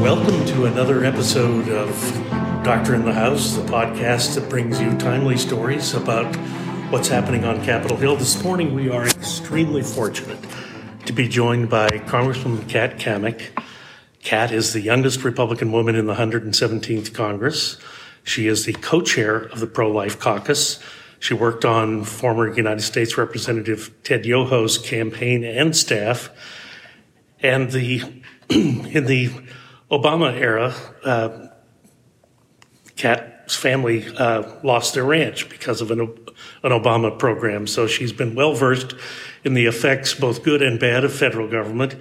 welcome to another episode of Doctor in the House, the podcast that brings you timely stories about what's happening on Capitol Hill. This morning, we are extremely fortunate to be joined by Congresswoman Kat Cammack. Kat is the youngest Republican woman in the 117th Congress. She is the co chair of the Pro Life Caucus. She worked on former United States Representative Ted Yoho's campaign and staff. And the in the Obama era, uh, family uh, lost their ranch because of an, an Obama program. So she's been well versed in the effects, both good and bad, of federal government.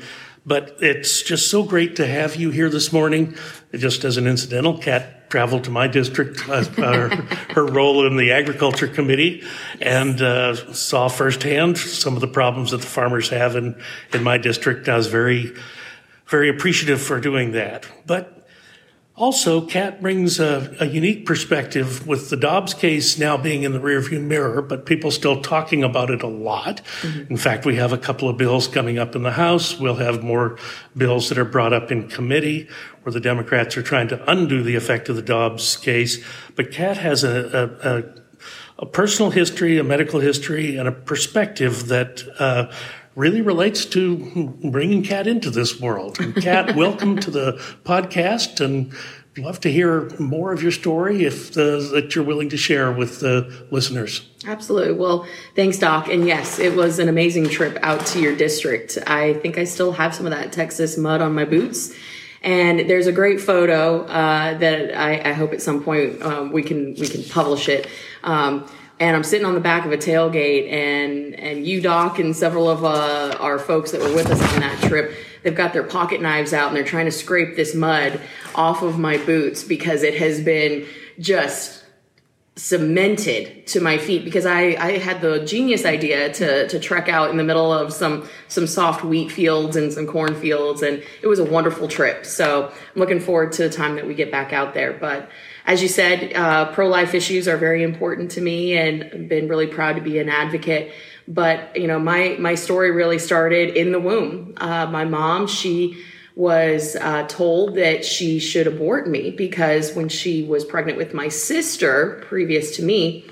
But it's just so great to have you here this morning. Just as an incidental, Kat traveled to my district, uh, uh, her role in the agriculture committee, and uh, saw firsthand some of the problems that the farmers have in, in my district. I was very very appreciative for doing that. But also, Kat brings a, a, unique perspective with the Dobbs case now being in the rearview mirror, but people still talking about it a lot. Mm-hmm. In fact, we have a couple of bills coming up in the House. We'll have more bills that are brought up in committee where the Democrats are trying to undo the effect of the Dobbs case. But Kat has a, a, a personal history, a medical history, and a perspective that uh, really relates to bringing Kat into this world. And Kat, welcome to the podcast, and love to hear more of your story if the, that you're willing to share with the listeners. Absolutely. Well, thanks, Doc. And yes, it was an amazing trip out to your district. I think I still have some of that Texas mud on my boots. And there's a great photo uh, that I, I, hope at some point um, we can we can publish it. Um, and I'm sitting on the back of a tailgate, and and you, Doc, and several of uh, our folks that were with us on that trip, they've got their pocket knives out and they're trying to scrape this mud off of my boots because it has been just cemented to my feet because I, I had the genius idea to, to trek out in the middle of some some soft wheat fields and some corn fields and it was a wonderful trip. So I'm looking forward to the time that we get back out there. But as you said, uh, pro life issues are very important to me, and I've been really proud to be an advocate. But you know, my my story really started in the womb. Uh, my mom, she was uh, told that she should abort me because when she was pregnant with my sister, previous to me,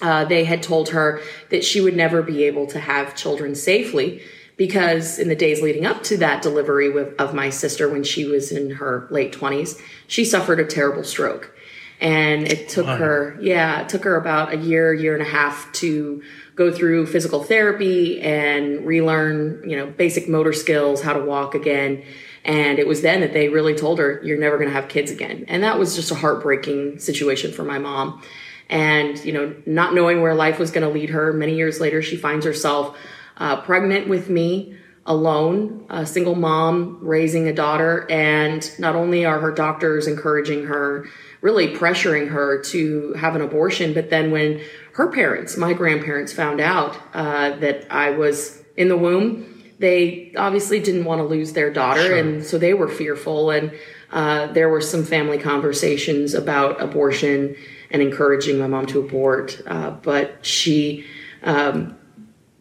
uh, they had told her that she would never be able to have children safely because in the days leading up to that delivery with, of my sister when she was in her late 20s, she suffered a terrible stroke and it took her yeah it took her about a year year and a half to go through physical therapy and relearn you know basic motor skills how to walk again. And it was then that they really told her you're never going to have kids again. And that was just a heartbreaking situation for my mom. And you know not knowing where life was going to lead her many years later she finds herself uh, pregnant with me alone, a single mom raising a daughter, and not only are her doctors encouraging her really pressuring her to have an abortion. But then when her parents, my grandparents, found out uh, that I was in the womb, they obviously didn't want to lose their daughter, sure. and so they were fearful. And uh, there were some family conversations about abortion and encouraging my mom to abort, uh, but she um,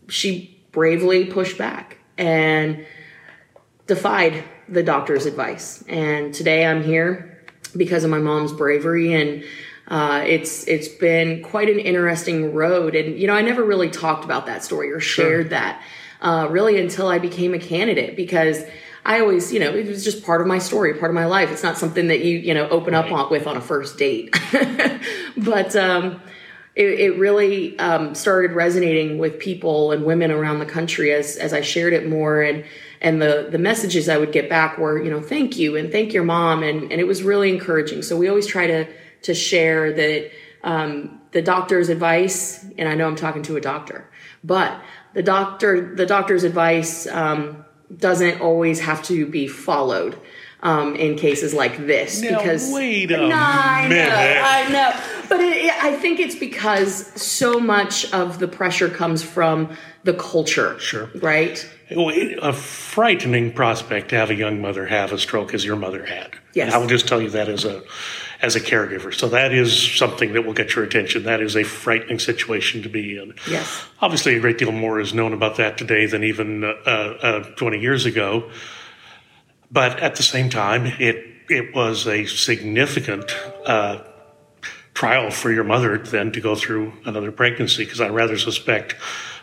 she bravely pushed back and defied the doctor's advice. And today I'm here because of my mom's bravery and uh, it's it's been quite an interesting road and you know i never really talked about that story or shared sure. that uh, really until i became a candidate because i always you know it was just part of my story part of my life it's not something that you you know open right. up on, with on a first date but um, it, it, really um, started resonating with people and women around the country as as I shared it more. And and the the messages I would get back were you know thank you and thank your mom. And and it was really encouraging. So we always try to to share that um, the doctor's advice and I know I'm talking to a doctor, but the doctor the doctor's advice um, doesn't always have to be followed um, in cases like this now, because wait a nah, minute. I know, I know, but it, it, I think it's because so much of the pressure comes from the culture. Sure. Right. A frightening prospect to have a young mother have a stroke as your mother had. Yes. I will just tell you that as a as a caregiver. So that is something that will get your attention. That is a frightening situation to be in. Yes. Obviously, a great deal more is known about that today than even uh, uh, 20 years ago. But at the same time, it it was a significant uh, trial for your mother then to go through another pregnancy because I rather suspect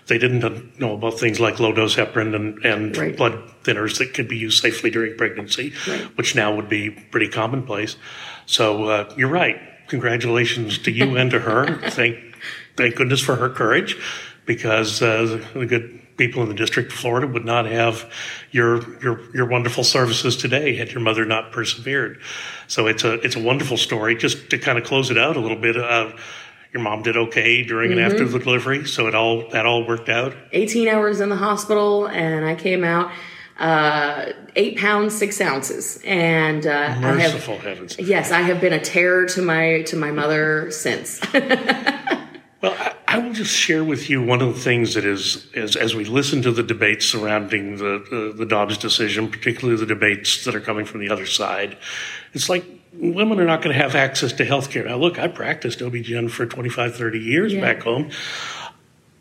they didn't know about things like low dose heparin and, and right. blood thinners that could be used safely during pregnancy, right. which now would be pretty commonplace. So uh, you're right. Congratulations to you and to her. Thank thank goodness for her courage because uh, the good people in the District of Florida would not have your your your wonderful services today had your mother not persevered. So it's a it's a wonderful story. Just to kind of close it out a little bit. Uh, your mom did okay during mm-hmm. and after the delivery, so it all that all worked out. 18 hours in the hospital, and I came out uh, eight pounds six ounces, and uh, merciful I have, heavens. Yes, I have been a terror to my to my mother since. well, I, I, will just share with you one of the things that is, as as we listen to the debates surrounding the, the the Dobbs decision, particularly the debates that are coming from the other side. It's like women are not going to have access to health care. Now, look, I practiced OB-GYN for 25, 30 years yeah. back home.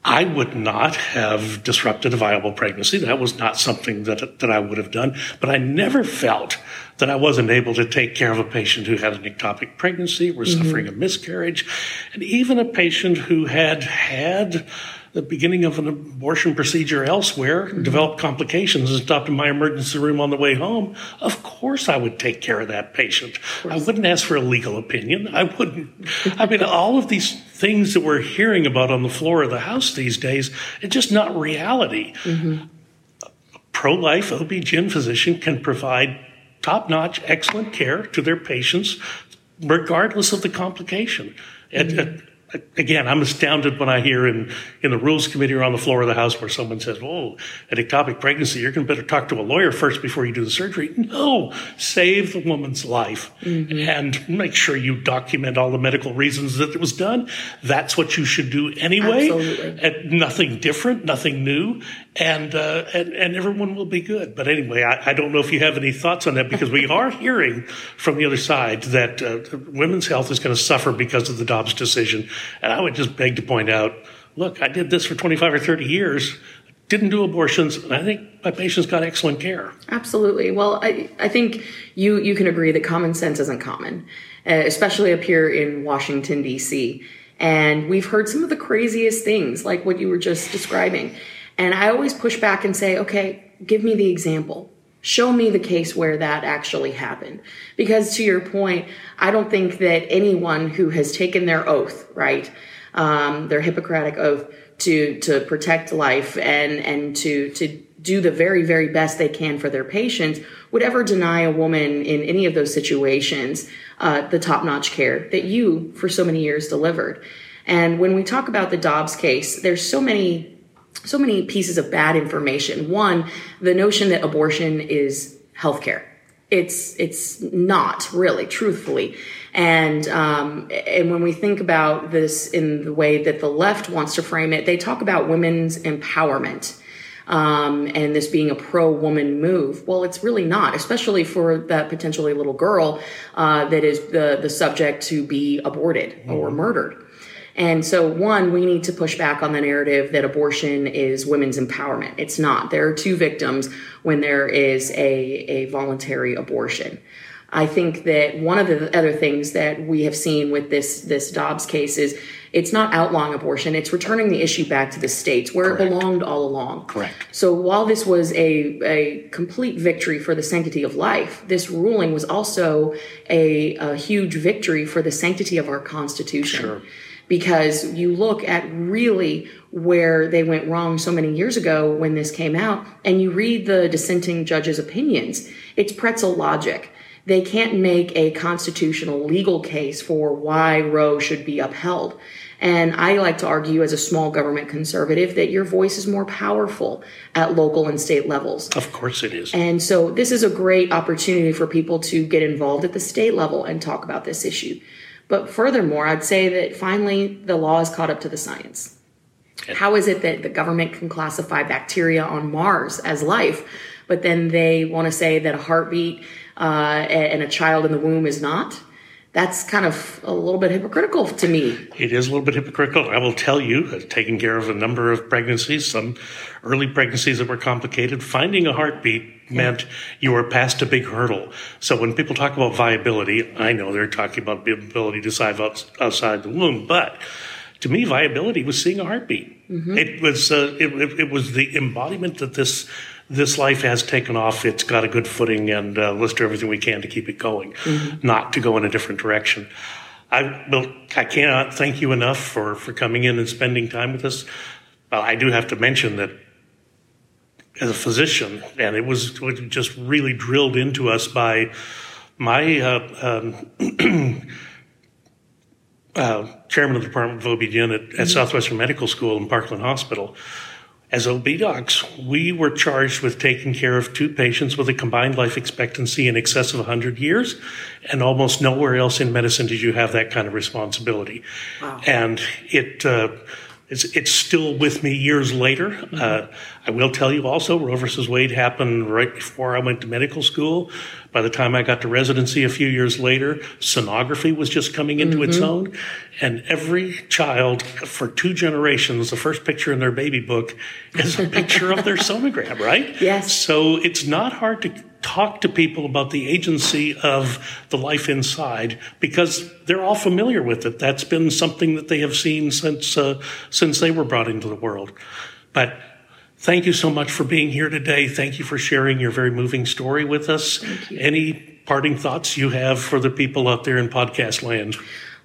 I would not have disrupted a viable pregnancy. That was not something that, that I would have done. But I never felt that I wasn't able to take care of a patient who had an ectopic pregnancy, was mm-hmm. suffering a miscarriage, and even a patient who had had the beginning of an abortion procedure elsewhere, mm-hmm. developed complications, and stopped in my emergency room on the way home, of course I would take care of that patient. I wouldn't ask for a legal opinion. I wouldn't. I mean, all of these things that we're hearing about on the floor of the House these days, it's just not reality. Mm-hmm. Pro life OB-GYN physician can provide top notch, excellent care to their patients, regardless of the complication. Mm-hmm again, I'm astounded when I hear in, in the rules committee or on the floor of the House where someone says, "Oh, an ectopic pregnancy, you're going to better talk to a lawyer first before you do the surgery." No, save the woman's life mm-hmm. and make sure you document all the medical reasons that it was done. That's what you should do anyway. Absolutely. And nothing different, nothing new, and uh, and and everyone will be good. But anyway, I, I, don't know if you have any thoughts on that because we are hearing from the other side that uh, women's health is going to suffer because of the Dobbs decision and I would just beg to point out look, I did this for 25 or 30 years, didn't do abortions, and I think my patients got excellent care. Absolutely. Well, I, I think you, you can agree that common sense isn't common, uh, especially up here in Washington, D.C. And we've heard some of the craziest things, like what you were just describing. And I always push back and say, okay, give me the example. Show me the case where that actually happened. Because to your point, I don't think that anyone who has taken their oath, right, um, their Hippocratic oath to to protect life and and to to do the very very best they can for their patients would ever deny a woman in any of those situations uh, the top notch care that you for so many years delivered. And when we talk about the Dobbs case, there's so many so many pieces of bad information. One, the notion that abortion is healthcare. It's it's not really, truthfully. And um, and when we think about this in the way that the left wants to frame it, they talk about women's empowerment. Um, and this being a pro woman move. Well, it's really not, especially for that potentially little girl uh, that is the, the subject to be aborted mm-hmm. or murdered. And so, one, we need to push back on the narrative that abortion is women's empowerment. It's not. There are two victims when there is a, a voluntary abortion. I think that one of the other things that we have seen with this this Dobbs case is it's not outlawing abortion; it's returning the issue back to the states where Correct. it belonged all along. Correct. So while this was a a complete victory for the sanctity of life, this ruling was also a, a huge victory for the sanctity of our Constitution. Sure because you look at really where they went wrong so many years ago when this came out and you read the dissenting judges' opinions. It's pretzel logic. They can't make a constitutional legal case for why Roe should be upheld. And I like to argue as a small government conservative that your voice is more powerful at local and state levels. Of course it is. And so this is a great opportunity for people to get involved at the state level and talk about this issue. But furthermore, I'd say that finally the law is caught up to the science. How is it that the government can classify bacteria on Mars as life, but then they want to say that a heartbeat uh, and a child in the womb is not? That's kind of a little bit hypocritical to me. It is a little bit hypocritical. I will tell you, taking care of a number of pregnancies, some early pregnancies that were complicated, finding a heartbeat meant you were past a big hurdle. So when people talk about viability, I know they're talking about the ability to survive outside the womb, but to me, viability was seeing a heartbeat. Mm-hmm. It was uh, it, it, was the embodiment that this this life has taken off. It's got a good footing, and uh, let's do everything we can to keep it going, mm-hmm. not to go in a different direction. I well, I cannot thank you enough for for coming in and spending time with us. I do have to mention that as a physician, and it was just really drilled into us by my uh, um, uh, chairman of the Department of OB-GYN at, at mm-hmm. Southwestern Medical School in Parkland Hospital. As OB docs, we were charged with taking care of two patients with a combined life expectancy in excess of 100 years, and almost nowhere else in medicine did you have that kind of responsibility. Wow. And it uh, it's, it's still with me years later. Mm-hmm. Uh, I will tell you also, Roe versus Wade happened right before I went to medical school. By the time I got to residency a few years later, sonography was just coming into mm-hmm. its own. And every child for two generations, the first picture in their baby book is a picture of their sonogram, right? Yes. So it's not hard to talk to people about the agency of the life inside because they're all familiar with it. That's been something that they have seen since uh, since they were brought into the world. But thank you so much for being here today. Thank you for sharing your very moving story with us. Any parting thoughts you have for the people out there in podcast land?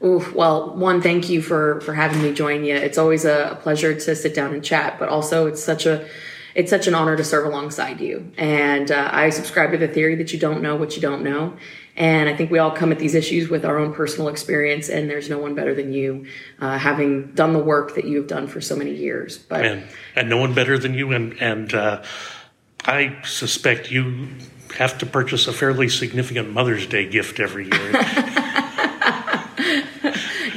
Ooh, well, one, thank you for for having me join you. It's always a pleasure to sit down and chat, but also it's such a it's such an honor to serve alongside you. And uh, I subscribe to the theory that you don't know what you don't know. And I think we all come at these issues with our own personal experience, and there's no one better than you, uh, having done the work that you have done for so many years. But and, and no one better than you, and and uh, I suspect you have to purchase a fairly significant Mother's Day gift every year.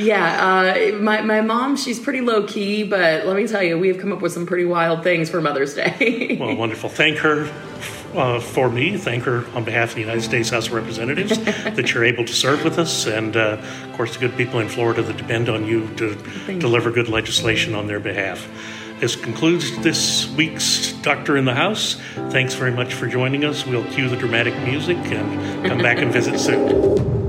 Yeah, uh, my my mom, she's pretty low key, but let me tell you, we have come up with some pretty wild things for Mother's Day. well, wonderful. Thank her uh, for me. Thank her on behalf of the United States House of Representatives that you're able to serve with us, and uh, of course the good people in Florida that depend on you to Thank deliver you. good legislation on their behalf. This concludes this week's Doctor in the House. Thanks very much for joining us. We'll cue the dramatic music and come back and visit soon.